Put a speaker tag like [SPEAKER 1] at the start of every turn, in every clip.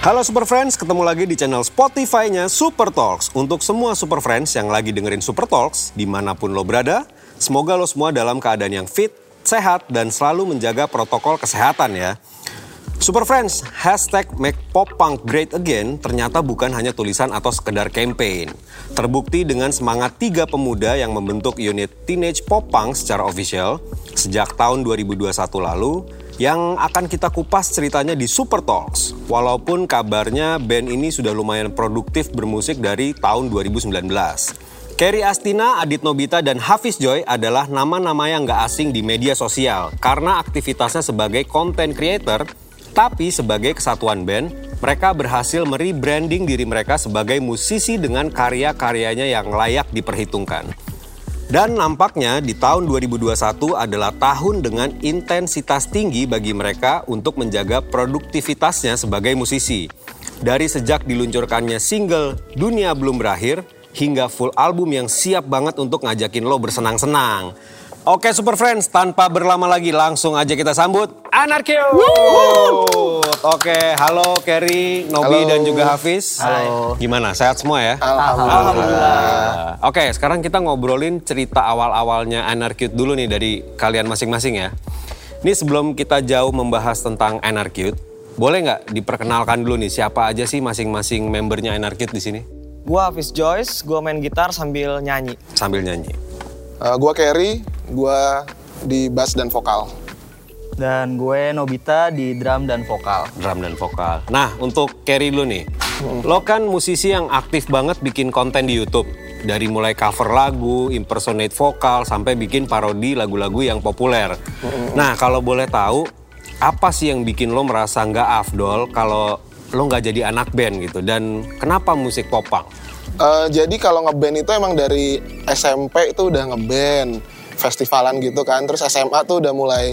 [SPEAKER 1] Halo Super Friends, ketemu lagi di channel Spotify-nya Super Talks. Untuk semua Super Friends yang lagi dengerin Super Talks, di mana pun lo berada, semoga lo semua dalam keadaan yang fit, sehat, dan selalu menjaga protokol kesehatan ya. Super Friends, hashtag Make Pop Punk Great Again ternyata bukan hanya tulisan atau sekedar campaign. Terbukti dengan semangat tiga pemuda yang membentuk unit Teenage Pop Punk secara official sejak tahun 2021 lalu yang akan kita kupas ceritanya di Super Talks. Walaupun kabarnya band ini sudah lumayan produktif bermusik dari tahun 2019. Kerry Astina, Adit Nobita, dan Hafiz Joy adalah nama-nama yang gak asing di media sosial karena aktivitasnya sebagai content creator tapi sebagai kesatuan band, mereka berhasil merebranding diri mereka sebagai musisi dengan karya-karyanya yang layak diperhitungkan. Dan nampaknya di tahun 2021 adalah tahun dengan intensitas tinggi bagi mereka untuk menjaga produktivitasnya sebagai musisi. Dari sejak diluncurkannya single Dunia Belum Berakhir hingga full album yang siap banget untuk ngajakin lo bersenang-senang. Oke Super Friends, tanpa berlama lagi langsung aja kita sambut Anarkio. Oke, halo Kerry, Nobi
[SPEAKER 2] Halo.
[SPEAKER 1] dan juga Hafiz.
[SPEAKER 2] Halo.
[SPEAKER 1] Gimana? Sehat semua ya?
[SPEAKER 2] Alhamdulillah.
[SPEAKER 1] Oke, sekarang kita ngobrolin cerita awal-awalnya Anarcute dulu nih dari kalian masing-masing ya. Ini sebelum kita jauh membahas tentang Anarcute, boleh nggak diperkenalkan dulu nih siapa aja sih masing-masing membernya Anarcute di sini?
[SPEAKER 2] Gua Hafiz Joyce, gua main gitar sambil nyanyi.
[SPEAKER 1] Sambil nyanyi.
[SPEAKER 3] Uh, gua Kerry, gua di bass dan vokal.
[SPEAKER 4] Dan gue Nobita di drum dan vokal.
[SPEAKER 1] drum dan vokal. Nah, untuk Kerry dulu nih. Lo kan musisi yang aktif banget bikin konten di YouTube. Dari mulai cover lagu, impersonate vokal, sampai bikin parodi lagu-lagu yang populer. Nah, kalau boleh tahu, apa sih yang bikin lo merasa nggak afdol kalau lo nggak jadi anak band gitu? Dan kenapa musik popang?
[SPEAKER 3] Uh, jadi kalau ngeband itu emang dari SMP itu udah ngeband, festivalan gitu kan. Terus SMA tuh udah mulai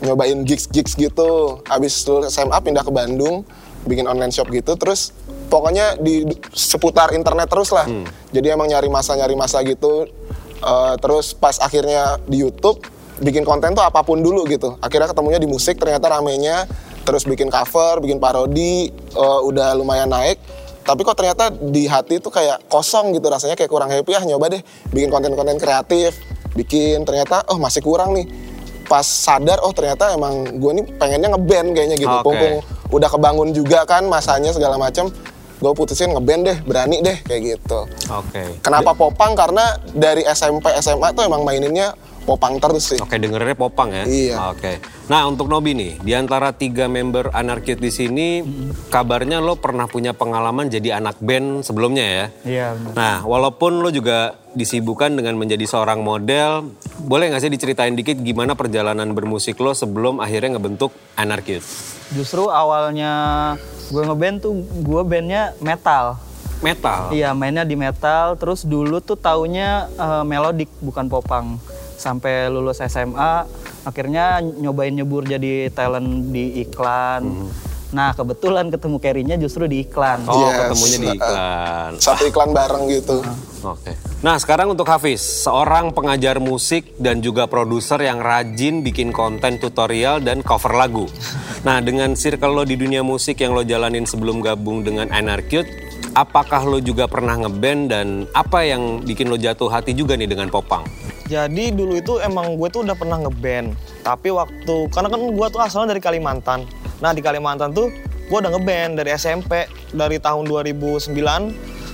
[SPEAKER 3] nyobain gigs-gigs gitu. Habis lulus SMA pindah ke Bandung, bikin online shop gitu. Terus pokoknya di seputar internet terus lah. Jadi emang nyari masa nyari masa gitu. Uh, terus pas akhirnya di YouTube bikin konten tuh apa pun dulu gitu. Akhirnya ketemunya di musik ternyata ramenya. Terus bikin cover, bikin parodi, uh, udah lumayan naik. Tapi kok ternyata di hati tuh kayak kosong gitu rasanya kayak kurang happy ah nyoba deh bikin konten-konten kreatif. Bikin ternyata oh masih kurang nih. Pas sadar oh ternyata emang gue nih pengennya ngeband kayaknya gitu. Mumpung udah kebangun juga kan masanya segala macem. Gue putusin ngeband deh, berani deh kayak gitu.
[SPEAKER 1] Oke.
[SPEAKER 3] Kenapa popang? Karena dari SMP SMA tuh emang maininnya popang terus sih.
[SPEAKER 1] Oke, dengernya popang ya?
[SPEAKER 3] Iya.
[SPEAKER 1] Oke. Nah, untuk Nobi nih, di antara tiga member Anarcute di sini, kabarnya lo pernah punya pengalaman jadi anak band sebelumnya ya?
[SPEAKER 4] Iya. bener.
[SPEAKER 1] Nah, walaupun lo juga disibukkan dengan menjadi seorang model, boleh nggak sih diceritain dikit gimana perjalanan bermusik lo sebelum akhirnya ngebentuk Anarcute?
[SPEAKER 4] Justru awalnya gue ngeband tuh gue bandnya metal.
[SPEAKER 1] Metal?
[SPEAKER 4] Iya mainnya di metal. Terus dulu tuh taunya eh, melodik bukan popang. Sampai lulus SMA akhirnya nyobain nyebur jadi talent di iklan. Nah kebetulan ketemu Kerry-nya justru di iklan.
[SPEAKER 1] Oh,
[SPEAKER 3] Yes.
[SPEAKER 1] ketemunya di iklan.
[SPEAKER 3] Satu iklan bareng gitu.
[SPEAKER 1] Oke. Nah, sekarang untuk Hafiz, seorang pengajar musik dan juga produser yang rajin bikin konten tutorial dan cover lagu. Nah, dengan circle lo di dunia musik yang lo jalanin sebelum gabung dengan Anarcute, apakah lo juga pernah ngeband dan apa yang bikin lo jatuh hati juga nih dengan Popang?
[SPEAKER 2] Jadi dulu itu emang gue tuh udah pernah ngeband. Tapi waktu karena kan gue tuh asalnya dari Kalimantan. Nah di Kalimantan tuh gue udah ngeband dari SMP dari tahun 2009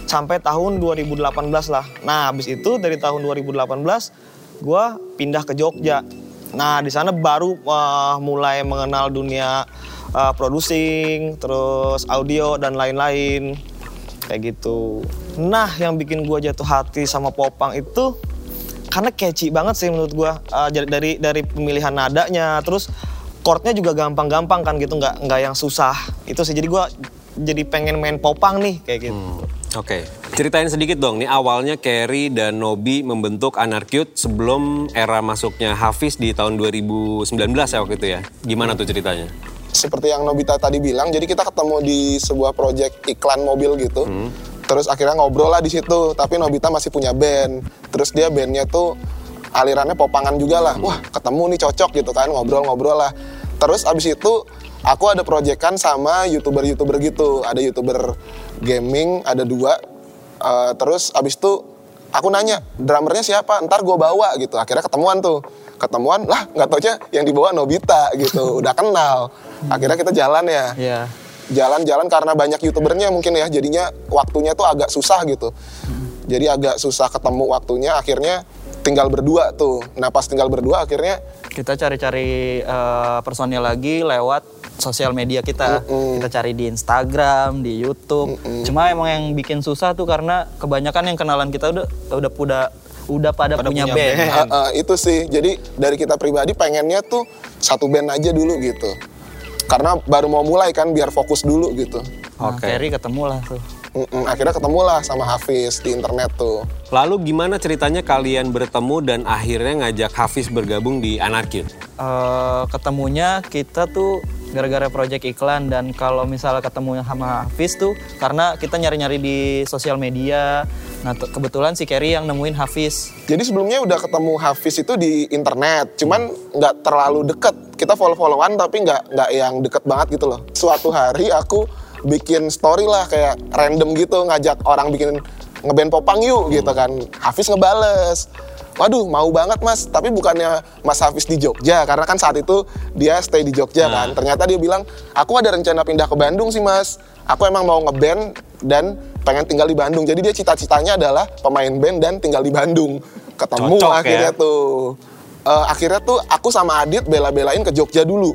[SPEAKER 2] sampai tahun 2018 lah. Nah habis itu dari tahun 2018 gue pindah ke Jogja. Nah di sana baru eh, mulai mengenal dunia eh, producing, terus audio dan lain-lain kayak gitu. Nah yang bikin gue jatuh hati sama Popang itu karena catchy banget sih menurut gua Uh, jadi dari dari pemilihan nadanya terus chordnya juga gampang-gampang kan gitu nggak nggak yang susah itu sih jadi gua jadi pengen main popang nih kayak gitu
[SPEAKER 1] Oke, ceritain sedikit dong nih awalnya Kerry dan Nobi membentuk Anarcute sebelum era masuknya Hafiz di tahun 2019 ya waktu itu ya. Gimana tuh ceritanya?
[SPEAKER 3] seperti yang Nobita tadi bilang, jadi kita ketemu di sebuah project iklan mobil gitu. Terus akhirnya ngobrol lah di situ, tapi Nobita masih punya band. Terus dia bandnya tuh alirannya popangan juga lah. Wah, ketemu nih cocok gitu kan, ngobrol-ngobrol lah. Terus abis itu aku ada proyekan sama youtuber-youtuber gitu. Ada youtuber gaming, ada dua. Eh, terus abis itu aku nanya drummernya siapa? Ntar gue bawa gitu. Akhirnya ketemuan tuh. Ketemuan lah nggak taunya yang dibawa Nobita gitu. Udah kenal. Akhirnya kita jalan ya
[SPEAKER 4] Iya.
[SPEAKER 3] Jalan-jalan karena banyak youtubernya mungkin ya jadinya waktunya tuh agak susah gitu jadi agak susah ketemu waktunya akhirnya tinggal berdua tuh nah pas tinggal berdua akhirnya
[SPEAKER 4] Kita cari-cari eh, personil lagi lewat sosial media kita. Kita cari di Instagram, di YouTube. Cuma emang yang bikin susah tuh karena kebanyakan yang kenalan kita udah udah udah udah pada,
[SPEAKER 2] Pada
[SPEAKER 4] punya,
[SPEAKER 2] punya
[SPEAKER 4] band.
[SPEAKER 2] band.
[SPEAKER 3] eh, eh, itu sih jadi dari kita pribadi pengennya tuh satu band aja dulu gitu karena baru mau mulai kan biar fokus dulu gitu
[SPEAKER 4] Nah,
[SPEAKER 1] Oke.
[SPEAKER 4] Ferry ketemu lah tuh.
[SPEAKER 3] Mm-mm, akhirnya ketemulah sama Hafiz di internet tuh
[SPEAKER 1] Lalu gimana ceritanya kalian bertemu dan akhirnya ngajak Hafiz bergabung di Anarcute?
[SPEAKER 4] Eh, ketemunya kita tuh gara-gara project iklan dan kalau misalnya ketemu sama Hafiz tuh karena kita nyari-nyari di sosial media. Nah kebetulan si Kerry yang nemuin Hafiz.
[SPEAKER 3] Jadi sebelumnya udah ketemu Hafiz itu di internet, cuman nggak terlalu deket. Kita follow-followan tapi nggak nggak yang deket banget gitu loh. Suatu hari aku bikin story lah kayak random gitu ngajak orang bikin ngeband popang yuk gitu kan. Hafiz ngebales. Waduh mau banget mas, tapi bukannya mas Hafiz di Jogja karena kan saat itu dia stay di Jogja kan. Ternyata dia bilang aku ada rencana pindah ke Bandung sih mas. Aku emang mau ngeband dan pengen tinggal di Bandung. Jadi dia cita-citanya adalah pemain band dan tinggal di Bandung. Ketemu
[SPEAKER 1] Cocok ya.
[SPEAKER 3] akhirnya tuh. Eh, akhirnya tuh aku sama Adit bela-belain ke Jogja dulu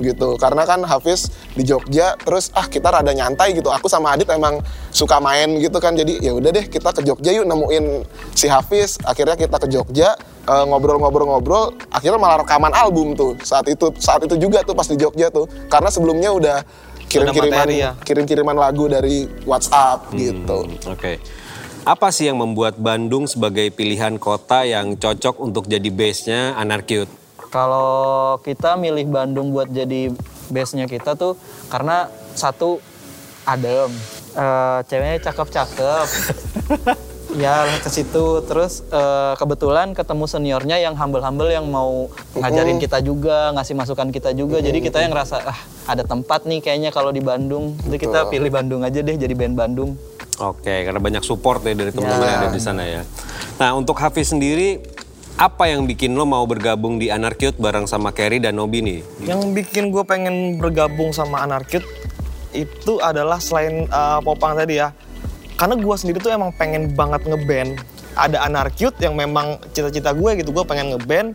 [SPEAKER 3] gitu. Karena kan Hafiz di Jogja terus ah kita rada nyantai gitu. Aku sama Adit emang suka main gitu kan. Jadi ya udah deh kita ke Jogja yuk nemuin si Hafiz. Akhirnya kita ke Jogja eh, ngobrol-ngobrol-ngobrol. Akhirnya malah rekaman album tuh saat itu saat itu juga tuh pas di Jogja tuh. Karena sebelumnya udah kirim-kiriman
[SPEAKER 2] ya.
[SPEAKER 3] kirim-kiriman lagu dari WhatsApp gitu.
[SPEAKER 1] Hmm, Oke. Apa sih yang membuat Bandung sebagai pilihan kota yang cocok untuk jadi base-nya Anarcute?
[SPEAKER 4] Kalau kita milih Bandung buat jadi base-nya kita tuh karena satu adem, Eh, ceweknya cakep-cakep. ya ke situ. Terus eh, kebetulan ketemu seniornya yang humble-humble yang mau ngajarin kita juga ngasih masukan kita juga. Jadi kita yang ngerasa ah ada tempat nih kayaknya kalau di Bandung. Jadi kita pilih Bandung aja deh jadi band Bandung.
[SPEAKER 1] Oke, karena banyak support ya dari teman-teman yang ada di sana ya. Nah, untuk Hafiz sendiri, apa yang bikin lo mau bergabung di Anarcute bareng sama Kerry dan Nobi nih?
[SPEAKER 2] Yang bikin gue pengen bergabung sama Anarcute itu adalah selain uh, Popang tadi ya. Karena gue sendiri tuh emang pengen banget ngeband. Ada Anarcute yang memang cita-cita gue gitu. Gue pengen ngeband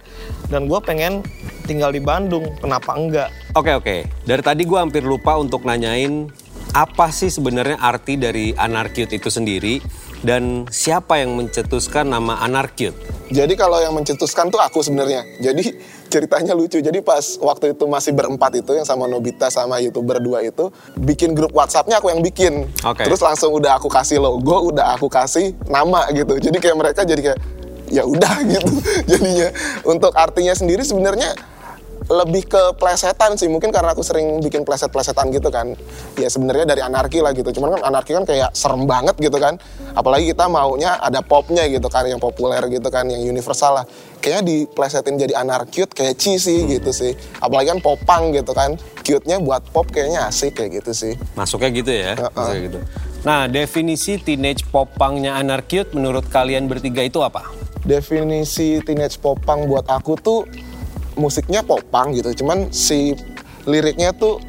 [SPEAKER 2] dan gue pengen tinggal di Bandung. Kenapa enggak?
[SPEAKER 1] Oke oke, dari tadi gue hampir lupa untuk nanyain apa sih sebenarnya arti dari Anarcute itu sendiri dan siapa yang mencetuskan nama Anarcute?
[SPEAKER 3] Jadi kalau yang mencetuskan tuh aku sebenarnya. Jadi ceritanya lucu. Jadi pas waktu itu masih berempat itu yang sama Nobita sama youtuber dua itu bikin grup WhatsAppnya aku yang bikin.
[SPEAKER 1] Oke.
[SPEAKER 3] Terus langsung udah aku kasih logo, udah aku kasih nama gitu. Jadi kayak mereka jadi kayak ya udah gitu. Jadinya untuk artinya sendiri sebenarnya lebih ke plesetan sih mungkin karena aku sering bikin pleset-plesetan gitu kan ya sebenarnya dari anarki lah gitu cuman kan anarki kan kayak serem banget gitu kan apalagi kita maunya ada popnya gitu kan yang populer gitu kan yang universal lah kayaknya diplesetin jadi anarcute kayak ci sih gitu sih apalagi kan popang gitu kan cute-nya buat pop kayaknya asik kayak gitu sih
[SPEAKER 1] Masuknya gitu ya?
[SPEAKER 3] Heeh.
[SPEAKER 1] Masuknya gitu. Nah, definisi teenage popangnya Anarcute menurut kalian bertiga itu apa?
[SPEAKER 3] definisi teenage popang buat aku tuh musiknya popang gitu. Cuman si liriknya tuh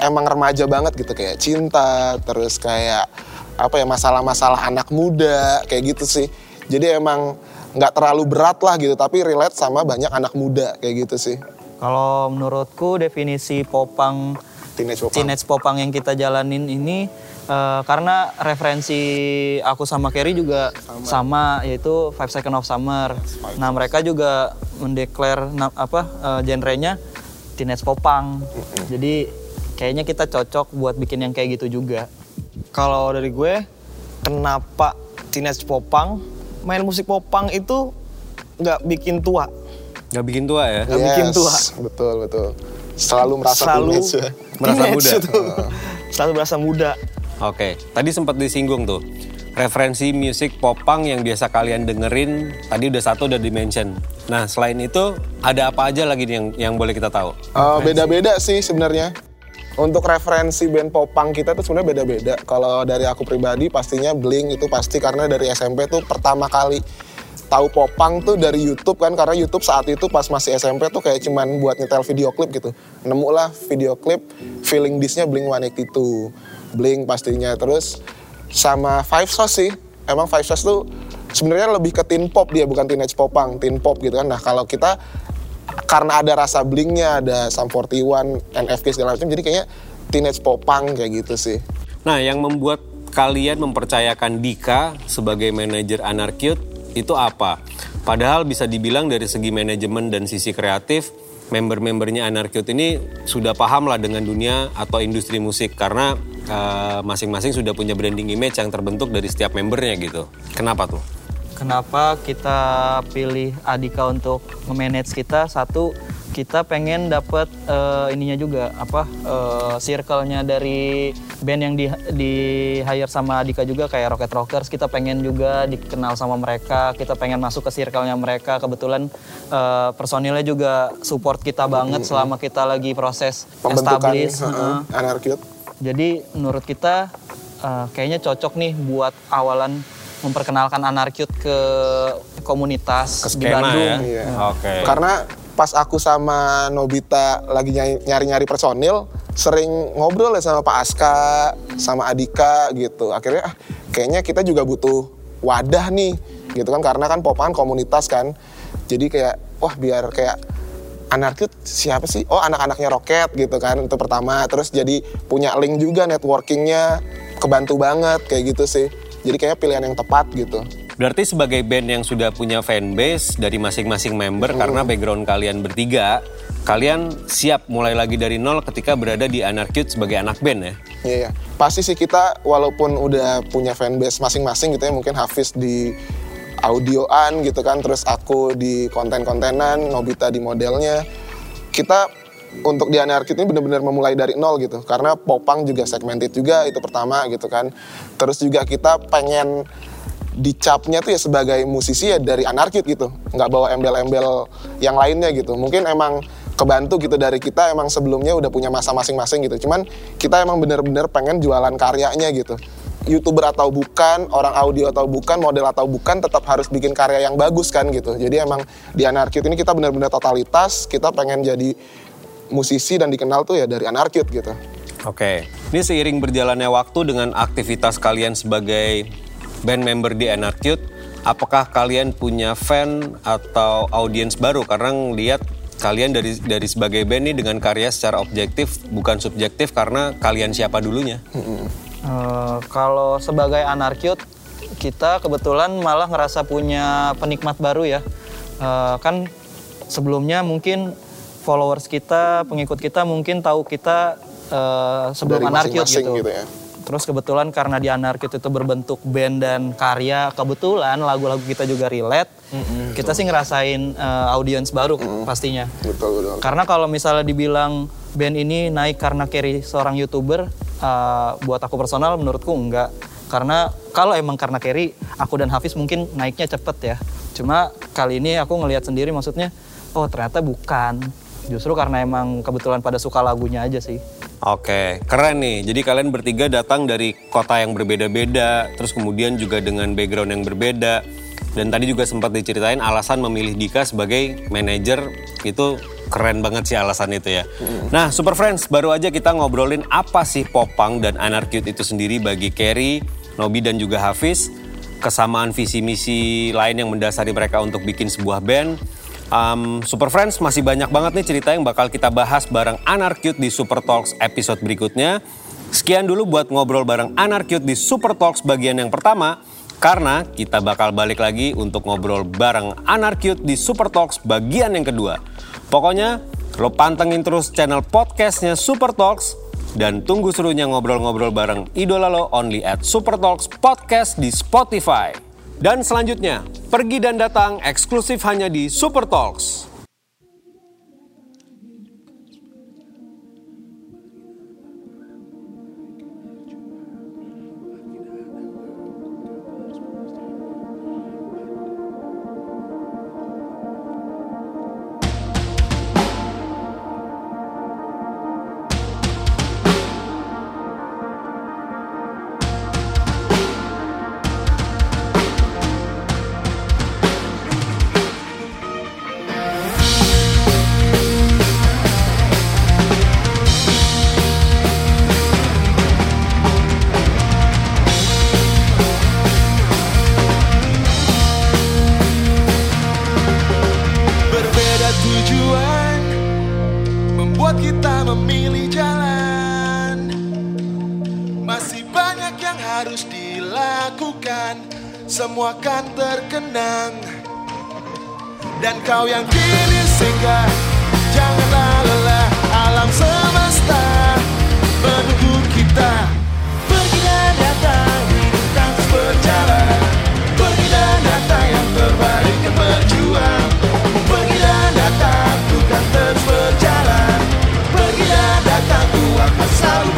[SPEAKER 3] emang remaja banget gitu. Kayak cinta terus kayak apa ya masalah-masalah anak muda kayak gitu sih. Jadi emang nggak terlalu berat lah gitu tapi relate sama banyak anak muda kayak gitu sih.
[SPEAKER 4] Kalau menurutku definisi popang
[SPEAKER 3] teenage popang.
[SPEAKER 4] Teenage Popang yang kita jalanin ini eh, karena referensi aku sama Kerry juga sama, yaitu Five Second of Summer. Nah mereka juga mendeklar apa eh, genrenya Teenage Popang. Jadi kayaknya kita cocok buat bikin yang kayak gitu juga.
[SPEAKER 2] Kalau dari gue, kenapa Teenage Popang main musik Popang itu nggak bikin tua?
[SPEAKER 1] Gak bikin tua ya?
[SPEAKER 2] Nggak bikin tua.
[SPEAKER 3] betul betul selalu merasa
[SPEAKER 2] Selalu
[SPEAKER 3] teenage ya
[SPEAKER 1] Merasa
[SPEAKER 2] teenage
[SPEAKER 1] muda.
[SPEAKER 2] itu. Selalu berasa muda.
[SPEAKER 1] Oke, tadi sempat disinggung tuh. Referensi musik popang yang biasa kalian dengerin, tadi udah satu udah dimention. Nah, selain itu, ada apa aja lagi yang, yang boleh kita tahu?
[SPEAKER 3] Eh, beda-beda sih sebenarnya Untuk referensi band popang kita tuh sebenarnya beda-beda. Kalau dari aku pribadi pastinya Blink itu pasti karena dari SMP tuh pertama kali tahu popang tuh dari YouTube kan karena YouTube saat itu pas masih SMP tuh kayak cuman buat nyetel video klip gitu. Nemu lah video klip feeling disnya Blink 182. Blink pastinya terus sama Five Sauce sih. Emang Five Sauce tuh sebenarnya lebih ke teen pop dia bukan teenage popang, teen pop gitu kan. Nah, kalau kita karena ada rasa blinknya, ada Sum 41, NFK segala macam, jadi kayaknya teenage popang kayak gitu sih.
[SPEAKER 1] Nah, yang membuat kalian mempercayakan Dika sebagai manajer Anarcute itu apa? Padahal bisa dibilang dari segi manajemen dan sisi kreatif, member-membernya Anarcute ini sudah paham lah dengan dunia atau industri musik karena eh, masing-masing sudah punya branding image yang terbentuk dari setiap membernya gitu. Kenapa tuh?
[SPEAKER 4] Kenapa kita pilih Adika untuk nge-manage kita? Satu, kita pengen dapat eh, ininya juga apa eh, circle-nya dari band yang di di hire sama Adika juga kayak Rocket Rockers. Kita pengen juga dikenal sama mereka. Kita pengen masuk ke circle-nya mereka. Kebetulan eh, personilnya juga support kita banget selama kita lagi proses establish.
[SPEAKER 3] uh.
[SPEAKER 4] Jadi menurut kita eh, kayaknya cocok nih buat awalan memperkenalkan Anarcute ke komunitas
[SPEAKER 1] Ke
[SPEAKER 4] di
[SPEAKER 1] skena
[SPEAKER 4] Bandung.
[SPEAKER 1] ya?
[SPEAKER 3] Iya.
[SPEAKER 1] Oke.
[SPEAKER 3] Karena pas aku sama Nobita lagi nyari- nyari-nyari personil, sering ngobrol ya sama Pak Aska, sama Adika gitu. Akhirnya ah, kayaknya kita juga butuh wadah nih, gitu kan? Karena kan popan komunitas kan. Jadi kayak wah biar kayak Anarkit siapa sih? Oh anak-anaknya Roket gitu kan itu pertama. Terus jadi punya link juga networkingnya kebantu banget kayak gitu sih. Jadi kayaknya pilihan yang tepat gitu.
[SPEAKER 1] Berarti sebagai band yang sudah punya fanbase dari masing-masing member karena background kalian bertiga, kalian siap mulai lagi dari nol ketika berada di Anarcute sebagai anak band ya?
[SPEAKER 3] Iya, iya. Pasti sih kita walaupun udah punya fanbase masing-masing gitu ya, mungkin Hafiz di audioan gitu kan, terus aku di konten-kontenan, Nobita di modelnya. Kita untuk di Anarkit ini benar-benar memulai dari nol gitu. Karena Popang juga segmented juga itu pertama gitu kan. Terus juga kita pengen dicapnya tuh ya sebagai musisi ya dari Anarkit gitu. Nggak bawa embel-embel yang lainnya gitu. Mungkin emang kebantu gitu dari kita emang sebelumnya udah punya masa masing-masing gitu. Cuman kita emang bener-bener pengen jualan karyanya gitu. YouTuber atau bukan, orang audio atau bukan, model atau bukan, tetap harus bikin karya yang bagus kan gitu. Jadi emang di Anarkit ini kita bener-bener totalitas, kita pengen jadi musisi dan dikenal tuh ya dari Anarkit gitu.
[SPEAKER 1] Oke, ini seiring berjalannya waktu dengan aktivitas kalian sebagai band member di Anarcute, apakah kalian punya fan atau audiens baru? Karena ngeliat kalian dari dari sebagai band ini dengan karya secara objektif bukan subjektif karena kalian siapa dulunya.
[SPEAKER 4] Eh, kalau sebagai Anarcute, kita kebetulan malah ngerasa punya penikmat baru ya. Eh, kan sebelumnya mungkin followers kita, pengikut kita mungkin tahu kita eh, sebelum
[SPEAKER 3] Dari masing-masing
[SPEAKER 4] gitu.
[SPEAKER 3] gitu ya.
[SPEAKER 4] Terus kebetulan karena di Anarcute itu berbentuk band dan karya, kebetulan lagu-lagu kita juga relate. kita sih ngerasain eh, audiens baru pastinya.
[SPEAKER 3] Betul, betul.
[SPEAKER 4] Karena kalau misalnya dibilang band ini naik karena carry seorang youtuber, uh, buat aku personal menurutku enggak. Karena kalau emang karena carry, aku dan Hafiz mungkin naiknya cepet ya. Cuma kali ini aku ngelihat sendiri maksudnya, oh ternyata bukan. Justru karena emang kebetulan pada suka lagunya aja sih.
[SPEAKER 1] Oke, keren nih. Jadi kalian bertiga datang dari kota yang berbeda-beda, terus kemudian juga dengan background yang berbeda. Dan tadi juga sempat diceritain alasan memilih Dika sebagai manajer itu keren banget sih alasan itu ya. Nah, Super Friends, baru aja kita ngobrolin apa sih Popang dan Anarcute itu sendiri bagi Kerry, Nobi dan juga Hafiz. Kesamaan visi misi lain yang mendasari mereka untuk bikin sebuah band. Um, Super Friends masih banyak banget nih cerita yang bakal kita bahas bareng Anarcute di Super Talks episode berikutnya. Sekian dulu buat ngobrol bareng Anarcute di Super Talks bagian yang pertama. Karena kita bakal balik lagi untuk ngobrol bareng Anarcute di Super Talks bagian yang kedua. Pokoknya lo pantengin terus channel podcastnya Super Talks dan tunggu serunya ngobrol-ngobrol bareng idola lo only at Super Talks Podcast di Spotify. Dan selanjutnya, pergi dan datang eksklusif hanya di Super Talks.
[SPEAKER 5] Harus dilakukan. Semua kan terkenang. Dan kau yang kini singgah Janganlah lelah. Alam semesta Menunggu kita. Pergi dan datang hidup kan berjalan Pergi dan datang yang terbaik berjuang datang ku kan terus berjalan. Pergi dan datang ku akan selalu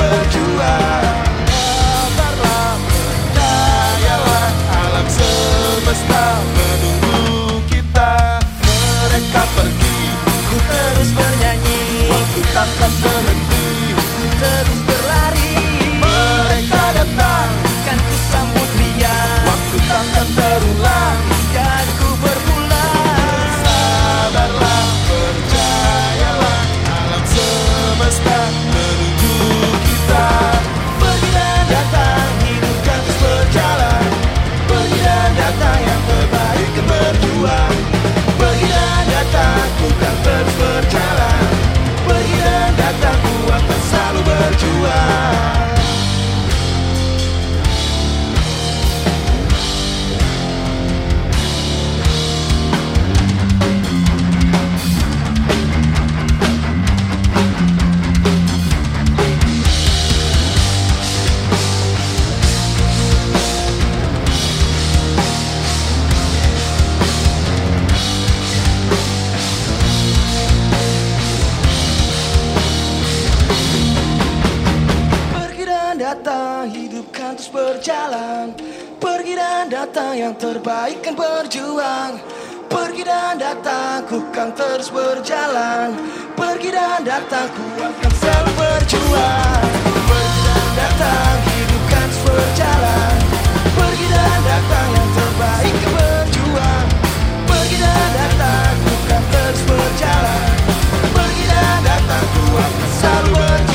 [SPEAKER 5] Pergi dan datang, hidupkan terus berjalan. Pergi dan datang, yang terbaik kan berjuang. Pergi dan datang, ku kan terus berjalan. Pergi dan datang, ku akan selalu berjuang. Pergi dan datang, hidupkan terus berjalan. Pergi dan datang, yang terbaik kan berjuang. Pergi dan datang, ku kan terus berjalan. Pergi dan datang, ku akan Saddleback